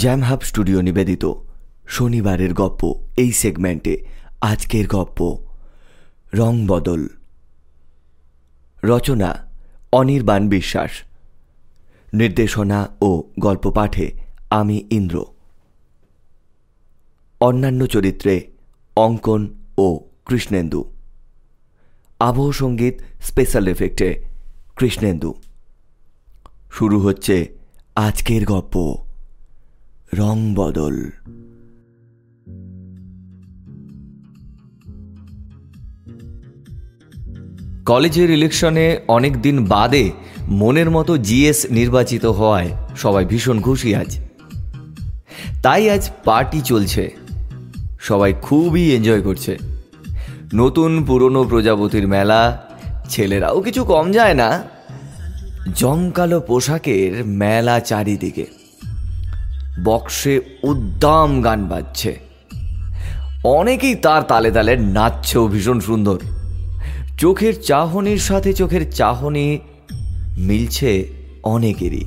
Jam Hub studio নিবেদিত। শনিবারের গপ্প, এই সেগমেন্টে আজকের গপ্প। রং বদল। রচনা, অনির্বাণ বিশ্বাস। নির্দেশনা ও গল্প পাঠে আমি ইন্দ্র। অন্যান্য চরিত্রে অঙ্কন ও কৃষ্ণেন্দু। আবহ সংগীত স্পেশাল এফেক্টে কৃষ্ণেন্দু। শুরু হচ্ছে আজকের গপ্প। রং বদল। কলেজের ইলেকশনে অনেক দিন বাদে মনের মতো জিএস নির্বাচিত হওয়ায় সবাই ভীষণ খুশি আজ। তাই আজ পার্টি চলছে। সবাই খুবই এনজয় করছে। নতুন পুরনো প্রজাপতির মেলা, ছেলেরাও কিছু কম যায় না। জমকালো পোশাকের মেলা চারিদিকে। বক্সে উদ্দাম গান বাজছে। অনেকেই তার তালে তালে নাচছেও ভীষণ সুন্দর। চোখের চাহনির সাথে চোখের চাহনি মিলছে অনেকেরই।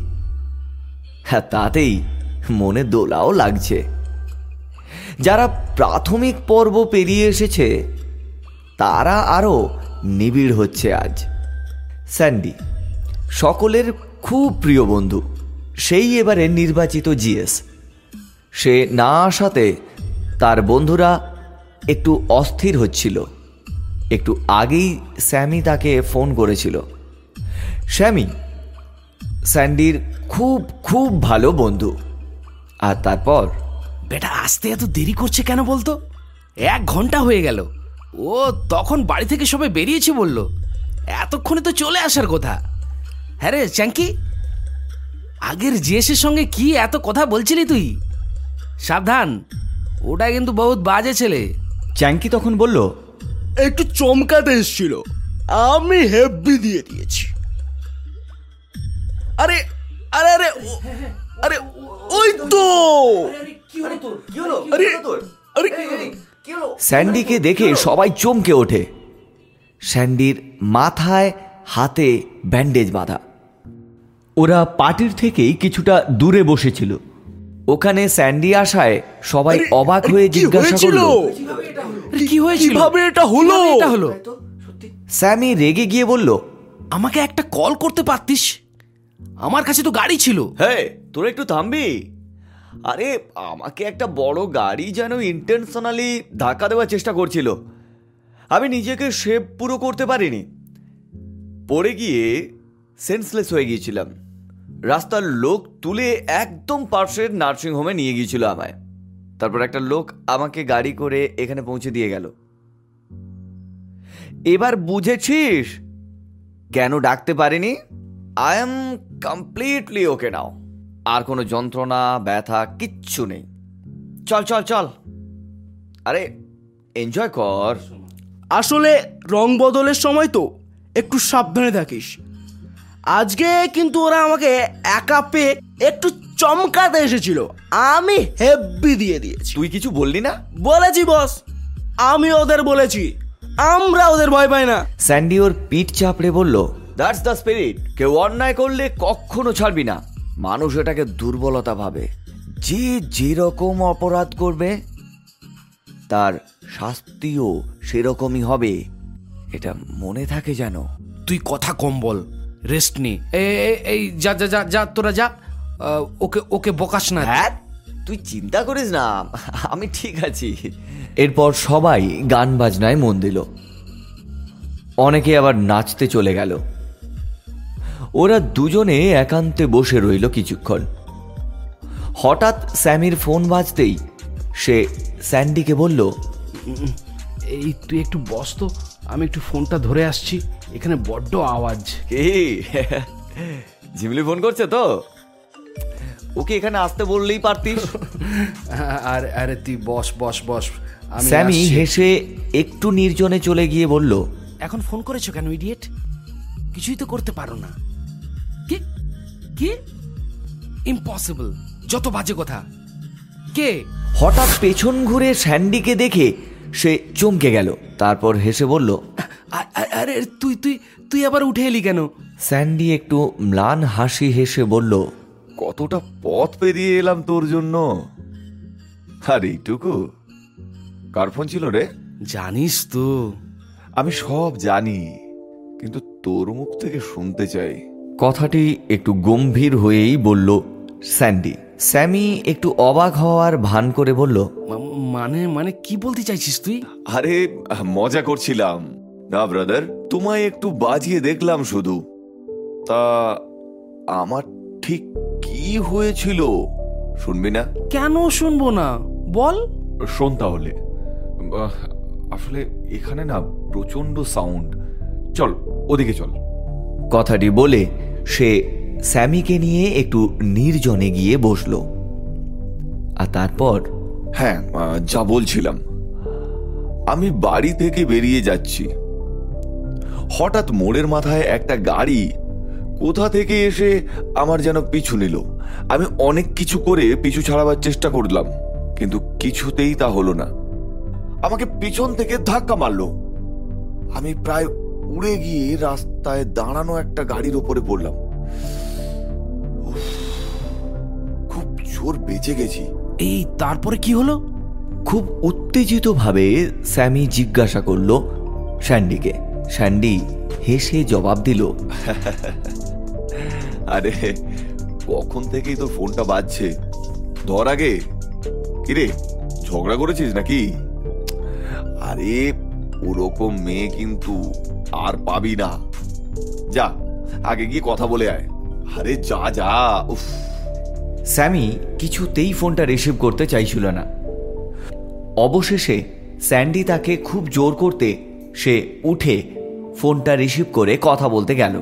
হ্যাঁ তাতেই মনে দোলাও লাগছে। যারা প্রাথমিক পর্ব পেরিয়ে এসেছে, তারা আরও নিবিড় হচ্ছে আজ। স্যান্ডি, সকলের খুব প্রিয় বন্ধু। সেই এবারে নির্বাচিত জিএস। সে না আসাতে তার বন্ধুরা একটু অস্থির হচ্ছিল। একটু আগেই স্যামি তাকে ফোন করেছিল। স্যামি স্যান্ডির খুব খুব ভালো বন্ধু। আর তারপর? বেটা, আসতে এত দেরি করছে কেন বলতো? এক ঘণ্টা হয়ে গেল। ও তখন বাড়ি থেকে সবাই বেরিয়েছে বলল। এতক্ষণে তো চলে আসার কথা। হ্যাঁ রে চ্যাঙ্কি আগের জিএসের সঙ্গে কি এত কথা বলছিলি তুই? সাবধান ওটা কিন্তু বহুত বাজে ছেলে। চ্যাঙ্কি তখন বলল একটু চমকাতে এসেছিল আমি হেব্বি দিয়ে দিয়েছি। আরে আরে আরে আরে ওই তো! আরে আরে স্যান্ডিকে দেখে সবাই চমকে ওঠে। স্যান্ডির মাথায় হাতে ব্যান্ডেজ বাঁধা। ওরা পার্টির থেকেই কিছুটা দূরে বসেছিল। ওখানে স্যান্ডি আসায় সবাই অবাক হয়ে জিজ্ঞাসা? করল। কি হয়েছিল? কীভাবে এটা হলো? এটা হলো? স্যামি রেগে গিয়ে বলল আমাকে একটা কল করতে পারতিস? আমার কাছে তো গাড়ি ছিল। হ্যাঁ তোর একটু থামবি। আরে আমাকে একটা বড় গাড়ি যেন ইন্টেনশনালি ধাক্কা দেওয়ার চেষ্টা করছিল। আমি নিজেকে শেভ পুরো করতে পারিনি। পড়ে গিয়ে সেন্সলেস হয়ে গিয়েছিলাম। রাস্তার লোক তুলে একদম পার্শ্বের নার্সিংহোমে নিয়ে গিয়েছিল আমায়। তারপর একটা লোক আমাকে গাড়ি করে এখানে পৌঁছে দিয়ে গেল। এবার বুঝেছিস? কেন ডাকতে পারিনি? I am completely okay now আর কোনো যন্ত্রণা, ব্যথা, কিচ্ছু নেই। চল চল চল। আরে এনজয় কর। আসলে রং বদলের সময় তো একটু সাবধানে থাকিস। আজকে কিন্তু ওরা আমাকে একা পেয়ে একটু চমকাতে এসেছিল। আমি হেব্বি দিয়ে দিয়েছি। তুই কিছু বললি না? বলেছি বস। আমি ওদের বলেছি। আমরা ওদের ভয় পাই না। স্যান্ডি ওর পিঠ চাপড়ে বলল দ্যাটস দ্য স্পিরিট কেউ অন্যায় করলে কখনো ছাড়বি না। মানুষ এটাকে দুর্বলতা ভাবে। যে যেরকম অপরাধ করবে তার শাস্তিও সেরকমই হবে। এটা মনে থাকে যেন। তুই কথা কম বল। রেস্ট নি। এই যা যা যা যা তোরা যা। ওকে ওকে বকাস না। হ্যাঁ? তুই চিন্তা করিস না। আমি ঠিক আছি। এরপর সবাই গান বাজনায় মন দিল। অনেকে আবার নাচতে চলে গেল। ওরা দুজনে একান্তে বসে রইল কিছুক্ষণ। হঠাৎ স্যামির ফোন বাজতেই সে স্যান্ডিকে বলল এই তুই একটু বস তো। আমি একটু ফোনটা ধরে আসছি এখানে বড্ড আওয়াজ। ঝিমলি ফোন করছে তো? ওকে এখানে আসতে বললেই পারতিস? আর আরে তুই বস বস বস আমি স্যামি আসছি। হেসে একটু নির্জনে চলে গিয়ে বলল এখন ফোন করেছ কেন ইডিয়েট কিছুই তো করতে পারো না। কি? কি? ইম্পসিবল যত বাজে কথা। কে? হঠাৎ পেছন ঘুরে স্যান্ডিকে দেখে সে চমকে গেল। তারপর হেসে বলল আরে তুই তুই তুই আবার উঠে এলি কেন? স্যান্ডি একটু ম্লান হাসি হেসে বলল কতটা পথ পেরিয়ে এলাম তোর জন্য। আর এইটুকু? কার ফোন ছিল রে? জানিস তো। আমি সব জানি কিন্তু তোর মুখ থেকে শুনতে চাই। কথাটি একটু গম্ভীর হয়েই বলল স্যান্ডি। স্যামি একটু অবাক হওয়ার ভান করে বলল মা- মানে মানে কি বলতে চাইছিস তুই? আরে মজা করছিলাম। না ব্রাদার তোমায় একটু বাজিয়ে দেখলাম শুধু। তা আমার ঠিক কি হয়েছিল? শুনবি না? কেন শুনব না? বল। শোন তাহলে। আহ, আসলে এখানে না প্রচণ্ড সাউন্ড চল ওদিকে চল। কথাটি বলে সে স্যামিকে নিয়ে একটু নির্জনে গিয়ে বসল। আর তারপর? হ্যাঁ যা বলছিলাম। আমি বাড়ি থেকে বেরিয়ে যাচ্ছি। হঠাৎ মোড়ের মাথায় একটা গাড়ি কোথা থেকে এসে আমার যেন পিছু নিল। আমি অনেক কিছু করে পিছু ছাড়াবার চেষ্টা করলাম, কিন্তু কিছুতেই তা হলো না। আমাকে পিছন থেকে ধাক্কা মারলো। আমি প্রায় উড়ে গিয়ে রাস্তায় দাঁড়ানো একটা গাড়ির ওপরে পড়লাম। খুব জোর বেঁচে গেছি। এই তারপরে কি হলো? খুব উত্তেজিতভাবে স্যামি জিজ্ঞাসা করল স্যান্ডিকে। স্যান্ডি হেসে জবাব দিল আরে কখন থেকেই তোর ফোনটা বাজছে? ধর আগে। কিরে ঝগড়া করেছিস নাকি? আরে ওরকম মেয়ে কিন্তু আর পাবি না। যা আগে গিয়ে কথা বলে আয়। আরে যা যা উফ। স্যামি কিছুতেই ফোনটা রিসিভ করতে চাইছিল না। অবশেষে স্যান্ডি তাকে খুব জোর করতে সে উঠে ফোনটা রিসিভ করে কথা বলতে গেল।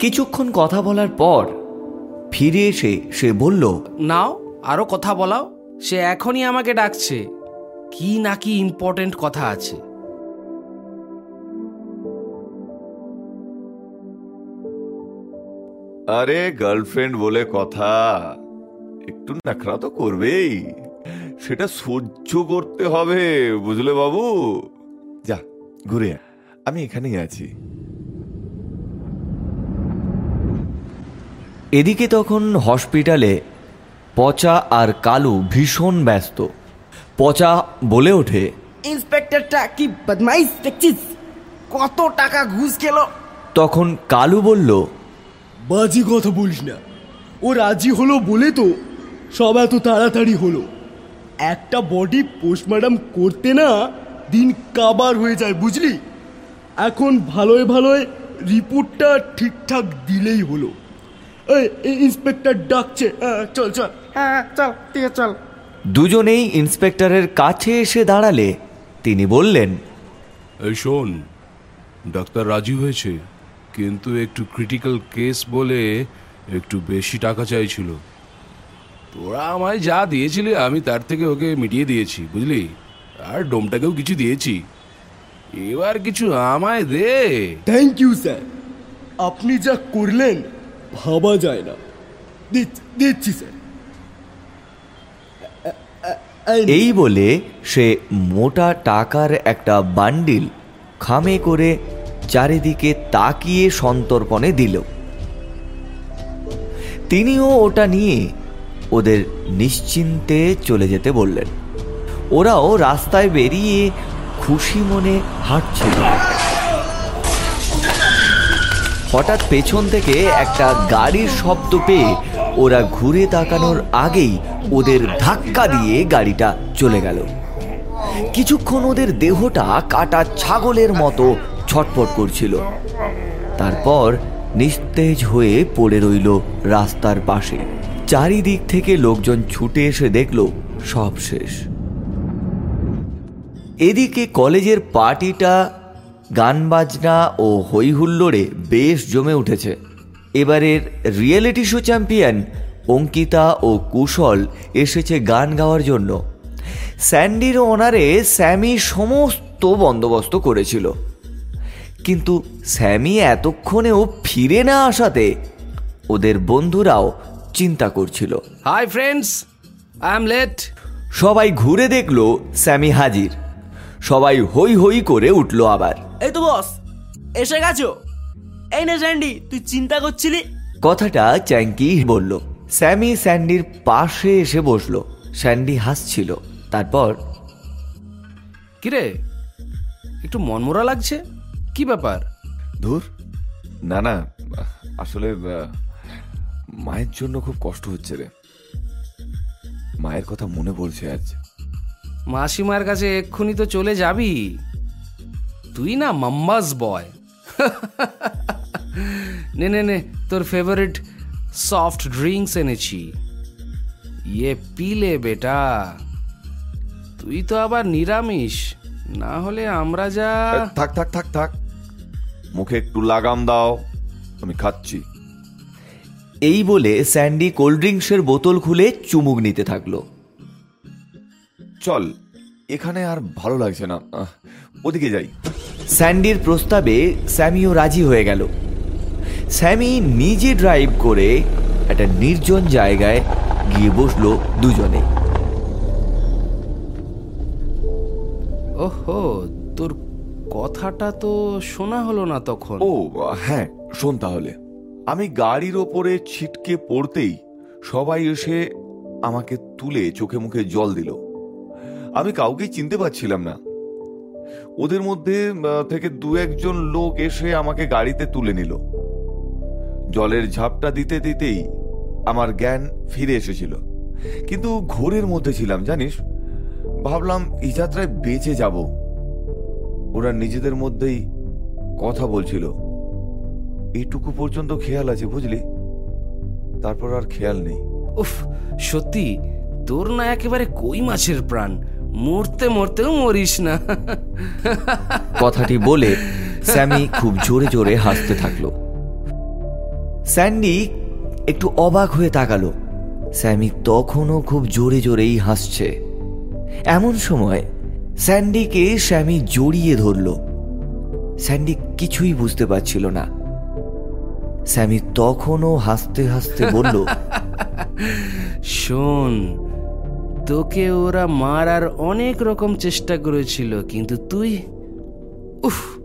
কিছুক্ষণ কথা বলার পর ফিরে এসে সে বলল, নাও, আরও কথা বলাও। সে এখনই আমাকে ডাকছে। কি নাকি ইম্পর্টেন্ট কথা আছে। আরে গার্লফ্রেন্ড বলে কথা। একটু নাখরা তো করবেই। সেটা সহ্য করতে হবে বুঝলে বাবু? যা ঘুরে। আমি এখানেই আছি। এদিকে তখন হসপিটালে পচা আর কালু ভীষণ ব্যস্ত। পচা বলে ওঠে ইন্সপেক্টরটা কি বদমাইশ দেখছিস? কত টাকা ঘুষ খেলো? তখন কালু বলল বাজি কথা বলিস না। ও রাজি হলো বলে তো সব এত তাড়াতাড়ি হলো। একটা বডি পোস্টমর্টম করতে না দিন কাবার হয়ে যায় বুঝলি? এখন ভালোয় ভালোয় রিপোর্টটা ঠিকঠাক দিলেই হলো। এই ইন্সপেক্টর ডাকছে। হ্যাঁ, চল চল। হ্যাঁ চল ঠিক আছে, চল। দুজনেই ইন্সপেক্টরের কাছে এসে দাঁড়ালে তিনি বললেন এই শোন ডাক্তার রাজি হয়েছে। কিন্তু একটু ক্রিটিক্যাল কেস বলে একটু বেশি টাকা চাইছিল। তোরা আমায় যা দিয়েছিলি আমি তার থেকে ওকে মিটিয়ে দিয়েছি বুঝলি? আর ডোমটাকেও কিছু দিয়েছি। এবার কিছু আমায় দে। থ্যাংক ইউ স্যার আপনি যা করলেন ভাবা যায় না। দিচ্ছি স্যার এই বলে সে মোটা টাকার একটা বান্ডিল খামে করে চারিদিকে তাকিয়ে সন্তর্পণে দিল। তিনিও ওটা নিয়ে ওদের নিশ্চিন্তে চলে যেতে বললেন। ওরাও রাস্তায় বেরিয়ে খুশি মনে হাঁটছিল। হঠাৎ পেছন থেকে একটা গাড়ির শব্দ পেয়ে ওরা ঘুরে তাকানোর আগেই ওদের ধাক্কা দিয়ে গাড়িটা চলে গেল। কিছুক্ষণ ওদের দেহটা কাটা ছাগলের মতো ছটফট করছিল। তারপর নিস্তেজ হয়ে পড়ে রইল রাস্তার পাশে। চারিদিক থেকে লোকজন ছুটে এসে দেখল, সব শেষ। এদিকে কলেজের পার্টিটা গান বাজনা ও হই হুল্লোড়ে বেশ জমে উঠেছে। এবারের রিয়েলিটি শো চ্যাম্পিয়ন অঙ্কিতা ও কুশল এসেছে গান গাওয়ার জন্য। স্যান্ডির ওনারে স্যামি সমস্ত বন্দোবস্ত করেছিল। কিন্তু স্যামি এতক্ষণেও ফিরে না আসাতে ওদের বন্ধুরাও চিন্তা করছিল। Hi friends I am late. সবাই ঘুরে দেখল স্যামি হাজির। সবাই হই হই করে উঠল আবার। এই তো বস এসে গেছো? এই না স্যান্ডি তুই চিন্তা করছিলি? কথাটা চ্যাঙ্কি বলল। স্যামি স্যান্ডির পাশে এসে বসল। স্যান্ডি হাসছিল। তারপর কিরে একটু মনমরা লাগছে? কি ব্যাপার? ধুর না না আসলে মায়ের জন্য খুব কষ্ট হচ্ছে রে। মায়ের কথা মনে পড়ছে আজ। মাসিমার কাছে এক্ষুনি তো চলে যাবি। তুই না মাম্মাস বয়। নে নে নে তোর ফেভারিট সফট ড্রিঙ্কস এনেছি। ইয়ে পিলে বেটা। তুই তো আবার নিরামিষ। না হলে আমরা যা থাক থাক থাক থাক। মুখে একটু লাগাম দাও আমি খাচ্ছি। এই বলে স্যান্ডি কোল্ড ড্রিঙ্কসের বোতল খুলে চুমুক নিতে থাকল। চল এখানে আর ভালো লাগছে না। আহ, ওদিকে যাই। স্যান্ডির প্রস্তাবে স্যামিও রাজি হয়ে গেল। স্যামি নিজে ড্রাইভ করে একটা নির্জন জায়গায় গিয়ে বসল দুজনে। ওহো কথাটা তো শোনা হলো না তখন। ও হ্যাঁ শোন তাহলে। আমি গাড়ির ওপরে ছিটকে পড়তেই সবাই এসে আমাকে তুলে চোখে মুখে জল দিল। আমি কাউকেই চিনতে পারছিলাম না। ওদের মধ্যে থেকে দু একজন লোক এসে আমাকে গাড়িতে তুলে নিল। জলের ঝাপটা দিতে দিতেই আমার জ্ঞান ফিরে এসেছিল। কিন্তু ঘোরের মধ্যে ছিলাম, জানিস? ভাবলাম এই যাত্রায় বেঁচে যাব। ওরা নিজেদের মধ্যেই কথা বলছিল। এইটুকু পর্যন্ত খেয়াল আছে বুঝলি? তারপর আর খেয়াল নেই। উফ সত্যি? তোর না একেবারে কই মাছের প্রাণ? মরতে মরতেও মরিস না। কথাটি বলে স্যামি খুব জোরে জোরে হাসতে থাকল। স্যান্ডি একটু অবাক হয়ে তাকালো। স্যামি তখনও খুব জোরে জোরেই হাসছে। এমন সময় স্যান্ডিকে স্যামি জড়িয়ে ধরলো। স্যান্ডি কিছুই বুঝতে পারছিল না। স্যামি তখনও হাসতে হাসতে বলল, শোন, তোকে ওরা মারার অনেক রকম চেষ্টা করেছিল, কিন্তু তুই, উফ,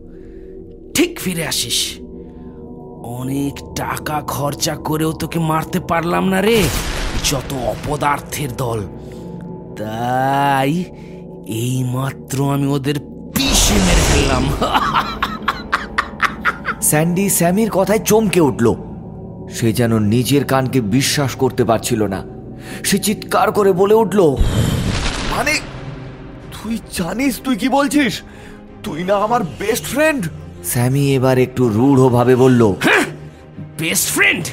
ঠিক ফিরে আসিস। অনেক টাকা খরচা করেও তোকে মারতে পারলাম না রে, যত অপদার্থের দল। তাই এই মাত্র আমি ওদের পিষে মেরে ফেললাম। স্যান্ডি স্যামির কথায় চমকে উঠল। সে যেন নিজের কানকে বিশ্বাস করতে পারছিল না। সে চিৎকার করে বলে উঠল মানে তুই জানিস তুই কি বলছিস? তুই না আমার বেস্ট ফ্রেন্ড স্যামি এবার একটু রূঢ়ভাবে বলল বেস্ট ফ্রেন্ড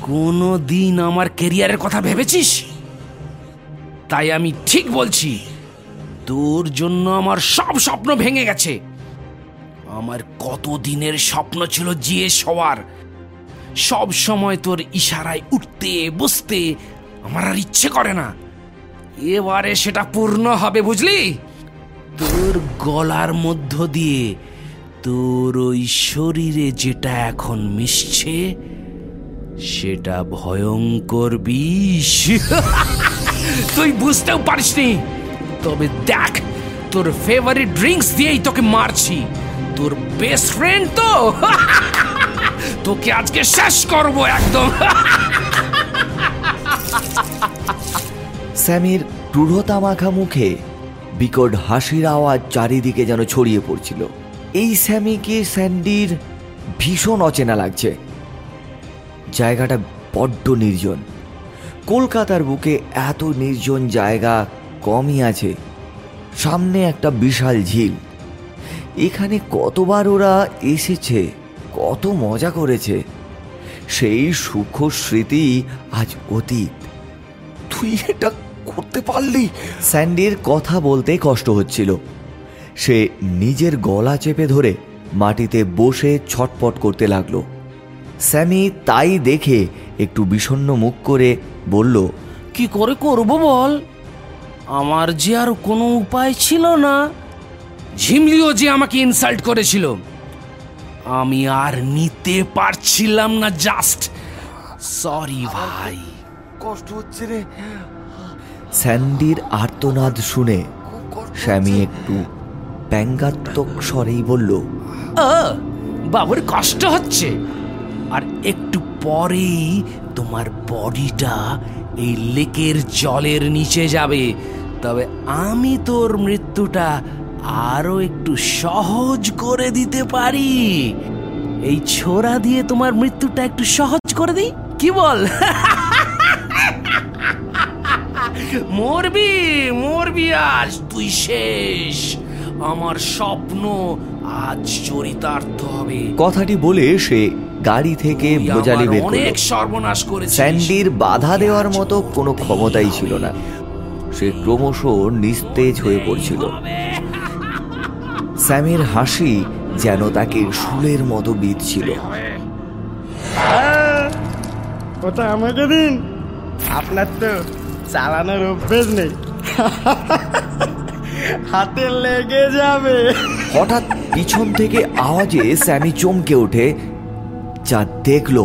কোনো দিন আমার কেরিয়ারের কথা ভেবেছিস? তাই আমি ঠিক বলছি তোর জন্য আমার সব স্বপ্ন ভেঙে গেছে। আমার কত দিনের স্বপ্ন ছিল জিএস সবার সব সময় তোর ইশারায় উঠতে, বসতে আমার আর ইচ্ছে করে না। এবারে সেটা পূর্ণ হবে, বুঝলি? তোর গলার মধ্য দিয়ে তোর ওই শরীরে যেটা এখন মিশছে, সেটা ভয়ঙ্কর বিষ। তুই বুঝতেও পারিসনি। তবে দেখ, তোর ফেভারিট ড্রিঙ্কস দিয়েই তোকে মারছি। তোর বেস্ট ফ্রেন্ড তো। তোকে আজকে শেষ করব একদম। স্যামির ক্রূরতা মাখা মুখে বিকট হাসির আওয়াজ চারিদিকে যেন ছড়িয়ে পড়ছিল। এই স্যামিকে স্যান্ডির ভীষণ অচেনা লাগছে। জায়গাটা বড্ড নির্জন। কলকাতার বুকে এত নির্জন জায়গা কমই আছে। সামনে একটা বিশাল ঝিল। এখানে কতবার ওরা এসেছে, কত মজা করেছে। সেই সুখ স্মৃতি আজ অতীত। তুই এটা করতে পারলি? স্যান্ডির কথা বলতে কষ্ট হচ্ছিল। সে নিজের গলা চেপে ধরে মাটিতে বসে ছটপট করতে লাগল। স্যামি তাই দেখে একটু বিষণ্ণ মুখ করে বলল, কি করে করব বল? আমার যে আর কোনো উপায় ছিল না ঝিমলিও যে আমাকে ইনসাল্ট করেছিল আমি আর নিতে পারছিলাম না জাস্ট সরি ভাই। কষ্ট হচ্ছে রে। স্যান্ডির আর্তনাদ শুনে স্যামি একটু ব্যঙ্গাত্মক স্বরেই বলল বাবুর কষ্ট হচ্ছে। আর একটু পরেই তোমার বডিটা এই লেকের জলের নিচে যাবে। তবে আমি তোর মৃত্যুটা আরও একটু সহজ করে দিতে পারি। এই ছোরা দিয়ে তোমার মৃত্যুটা একটু সহজ করে দিই? কি বল? মরবি মরবি আজ, তুই শেষ। আমার স্বপ্ন আজ চরিতার্থ হবে। কথাটি বলে সে গাড়ি থেকে আমার বের অনেক সর্বনাশ করেছিস স্যান্ডির বাধা দেওয়ার মতো কোনো ক্ষমতাই ছিল না। সে ক্রমশ নিস্তেজ হয়ে পড়ছিল। স্যামের হাসি যেন তাকে শুলের মতো বিঁধছিল। ওটা আমাকে দিন। আপনার তো চালানোর অভ্যেস নেই। হাতে লেগে যাবে। হঠাৎ পিছন থেকে আওয়াজে স্যামি চমকে ওঠে। যা দেখল,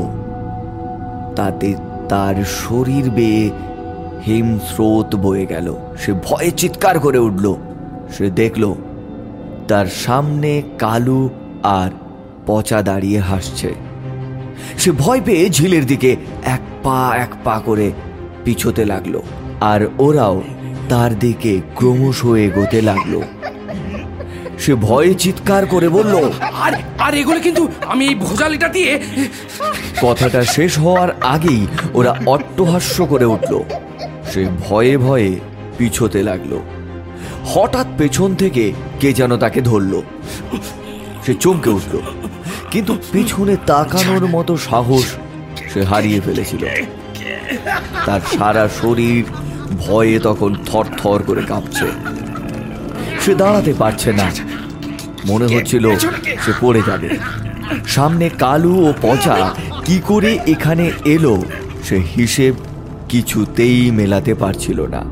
তাতে তার শরীর বেয়ে হিমস্রোত বয়ে গেল। সে ভয়ে চিৎকার করে উঠল। সে দেখল, তার সামনে কালু আর পচা দাঁড়িয়ে হাসছে। সে ভয় পেয়ে ঝিলের দিকে এক পা এক পা করে পিছোতে লাগল, আর ওরাও তার দিকে ক্রমশ এগোতে লাগল। সে ভয়ে চিৎকার করে বলল আর আর এগুলো কিন্তু আমি এই ভোজালিটা দিয়ে কথাটা শেষ হওয়ার আগেই ওরা অট্টহাস্য করে উঠল। সে ভয়ে ভয়ে পিছোতে লাগল। হঠাৎ পেছন থেকে কে যেন তাকে ধরল। সে চমকে উঠল। কিন্তু পিছনে তাকানোর মতো সাহস সে হারিয়ে ফেলেছিল। তার সারা শরীর ভয়ে তখন থর থর করে কাঁপছে। সে দাঁড়াতে পারছে না। মনে হচ্ছিল সে পড়ে যাবে। সামনে কালু ও পচা কি করে এখানে এলো সে হিসেব কিছুতেই মেলাতে পারছিল না।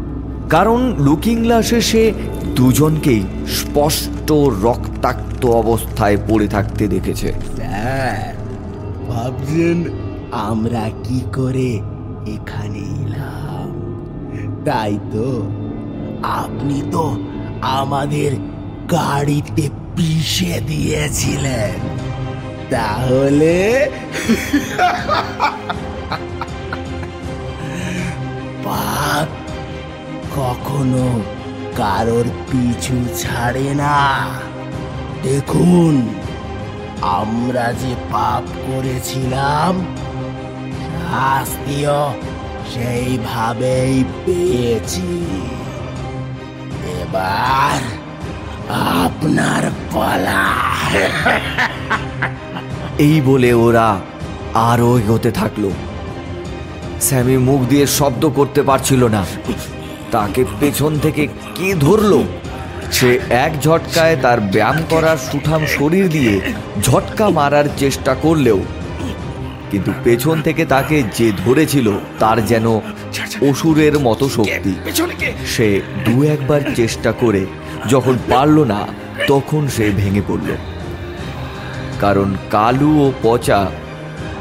কারণ লুকিং গ্লাসে সে দুজনকেই স্পষ্ট রক্তাক্ত অবস্থায় পড়ে থাকতে দেখেছে। ভাবছেন আমরা কি করে এখানে এলাম? তাই তো আপনি তো আমাদের গাড়িতে পিষে দিয়েছিলেন তাহলে? পাপ কখনো কারোর পিছু ছাড়ে না। দেখুন, আমরা যে পাপ করেছিলাম, শাস্তিও সেইভাবেই পেয়েছি। এবার আপনার পালা। এই বলে ওরা আরও এগোতে থাকল। স্যামি মুখ দিয়ে শব্দ করতে পারছিল না। তাকে পেছন থেকে কে ধরলো? সে এক ঝটকায় তার ব্যায়াম করার সুঠাম শরীর দিয়ে ঝটকা মারার চেষ্টা করলেও কিন্তু পেছন থেকে তাকে যে ধরেছিল তার যেন অসুরের মতো শক্তি। সে দু একবার চেষ্টা করে যখন পারল না তখন সে ভেঙে পড়ল। কারণ কালু ও পচা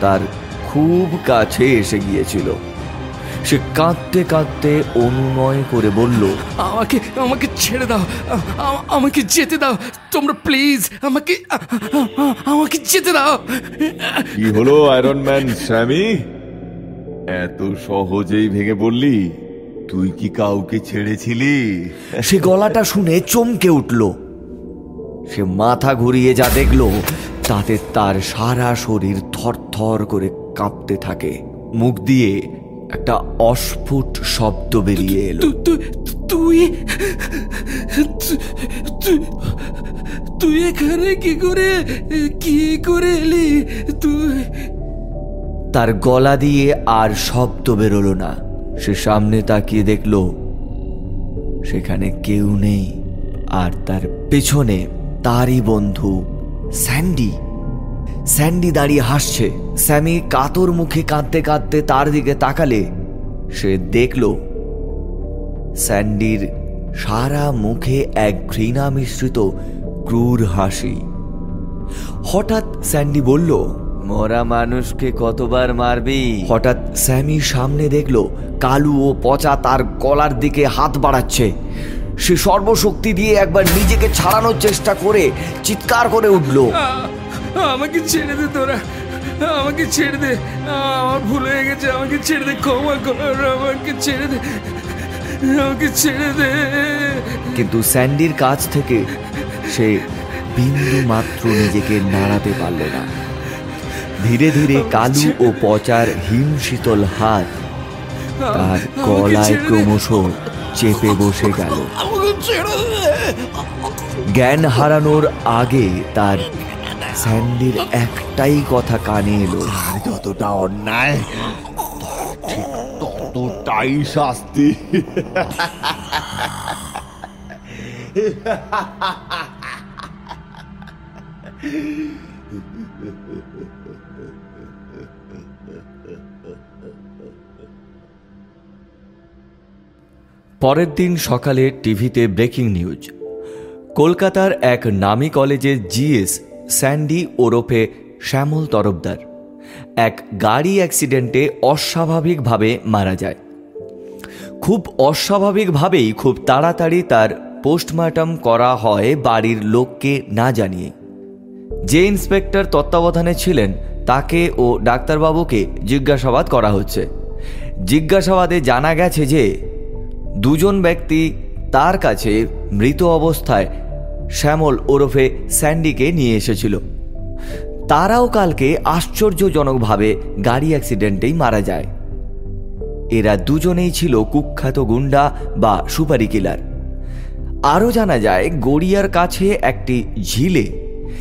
তার খুব কাছে এসে গিয়েছিল। সে কাঁদতে কাঁদতে অনুনয় করে বলল আমাকে আমাকে ছেড়ে দাও। আমাকে যেতে দাও। তোমরা প্লিজ আমাকে আমাকে যেতে দাও। কি হলো আয়রন ম্যান স্যামি? এত সহজেই ভেঙে পড়লি? তুই কি কাউকে ছেড়েছিলি? সে গলাটা শুনে চমকে উঠল। সে মাথা ঘুরিয়ে যা দেখল তাতে তার সারা শরীর থরথর করে কাঁপতে থাকে। মুখ দিয়ে একটা অস্ফুট শব্দ বেরিয়ে এলো। তুই তুই এখানে কি করে কি করে এলি? তুই তার গলা দিয়ে আর শব্দ বেরোলো না। সে সামনে তাকিয়ে দেখল, সেখানে কেউ নেই, আর তার পেছনে তারই বন্ধু স্যান্ডি। স্যান্ডি দাঁড়িয়ে হাসছে। স্যামি কাতর মুখে কাঁদতে কাঁদতে তার দিকে তাকালে সে দেখল, স্যান্ডির সারা মুখে এক ঘৃণা মিশ্রিত ক্রূর হাসি। হঠাৎ স্যান্ডি বলল মরা মানুষকে কতবার মারবি? হঠাৎ স্যামি সামনে দেখল কালু ও পচা তার গলার দিকে হাত বাড়াচ্ছে। সে সর্বশক্তি দিয়ে একবার নিজেকে ছাড়ানোর চেষ্টা করে চিৎকার করে উঠল। আমাকে ছেড়ে দে তোরা আমাকে ছেড়ে দে। আমার ভুল হয়ে গেছে আমাকে ছেড়ে দে ক্ষমা কর আমাকে ছেড়ে দে আমাকে ছেড়ে দে। কিন্তু স্যান্ডির কাছ থেকে সে বিন্দু মাত্র নিজেকে নাড়াতে পারল না। ধীরে ধীরে কালু ও পচার হিম শীতল হাত তার গলায় ক্রমশ চেপে বসে গেল। জ্ঞান হারানোর আগে তার স্যান্ডির একটাই কথা কানে এলো। যতটা অন্যায় ততটাই শাস্তি। পরের দিন সকালে টিভিতে ব্রেকিং নিউজ। কলকাতার এক নামী কলেজের জিএস স্যান্ডি ওরফে শ্যামল তরফদার। এক গাড়ি অ্যাক্সিডেন্টে অস্বাভাবিকভাবে মারা যায়। খুব অস্বাভাবিকভাবেই খুব তাড়াতাড়ি তার পোস্টমর্টম করা হয় বাড়ির লোককে না জানিয়ে। যে ইন্সপেক্টর তত্ত্বাবধানে ছিলেন, তাকে ও ডাক্তারবাবুকে জিজ্ঞাসাবাদ করা হচ্ছে। জিজ্ঞাসাবাদে জানা গেছে যে দুজন ব্যক্তি তার কাছে মৃত অবস্থায় শ্যামল ওরফে স্যান্ডিকে নিয়ে এসেছিল। তারাও কালকে আশ্চর্যজনকভাবে গাড়ি অ্যাক্সিডেন্টেই মারা যায়। এরা দুজনেই ছিল কুখ্যাত গুন্ডা বা সুপারি কিলার। আরও জানা যায়, গড়িয়ার কাছে একটি ঝিলে,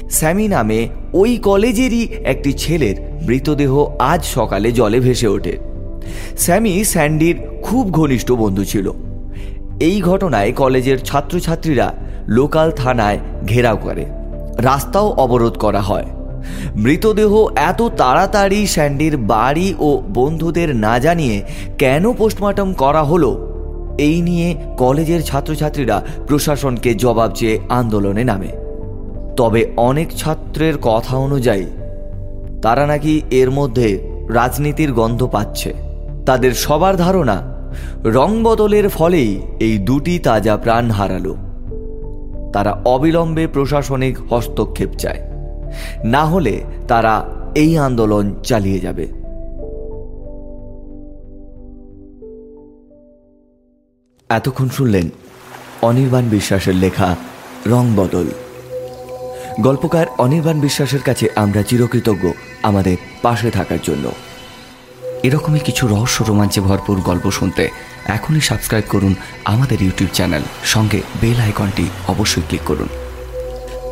স্যামি নামে ওই কলেজেরই একটি ছেলের মৃতদেহ আজ সকালে জলে ভেসে ওঠে। স্যামি স্যান্ডির খুব ঘনিষ্ঠ বন্ধু ছিল। এই ঘটনায় কলেজের ছাত্রছাত্রীরা লোকাল থানায় ঘেরাও করে। রাস্তাও অবরোধ করা হয়। মৃতদেহ এত তাড়াতাড়ি স্যান্ডির বাড়ি ও বন্ধুদের না জানিয়ে কেন পোস্টমর্টম করা হলো, এই নিয়ে কলেজের ছাত্রছাত্রীরা প্রশাসনকে জবাব চেয়ে আন্দোলনে নামে। তবে অনেক ছাত্রের কথা অনুযায়ী, তারা নাকি এর মধ্যে রাজনীতির গন্ধ পাচ্ছে। তাদের সবার ধারণা রং বদলের ফলেই এই দুটি তাজা প্রাণ হারালো। তারা অবিলম্বে প্রশাসনিক হস্তক্ষেপ চায়। না হলে তারা এই আন্দোলন চালিয়ে যাবে। এতক্ষণ শুনলেন অনির্বাণ বিশ্বাসের লেখা রং বদল গল্পকার অনির্বাণ বিশ্বাসের কাছে আমরা চিরকৃতজ্ঞ আমাদের পাশে থাকার জন্য। এরকমই কিছু রহস্য রোমাঞ্চে ভরপুর গল্প শুনতে এখনই সাবস্ক্রাইব করুন আমাদের ইউটিউব চ্যানেল সঙ্গে বেল আইকনটি অবশ্যই ক্লিক করুন।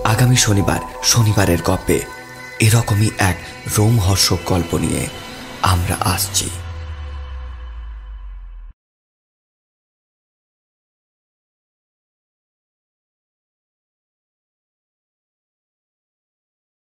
আগামী শনিবার, শনিবারের গল্পে এরকমই এক রোমহর্ষক গল্প নিয়ে আমরা আসছি।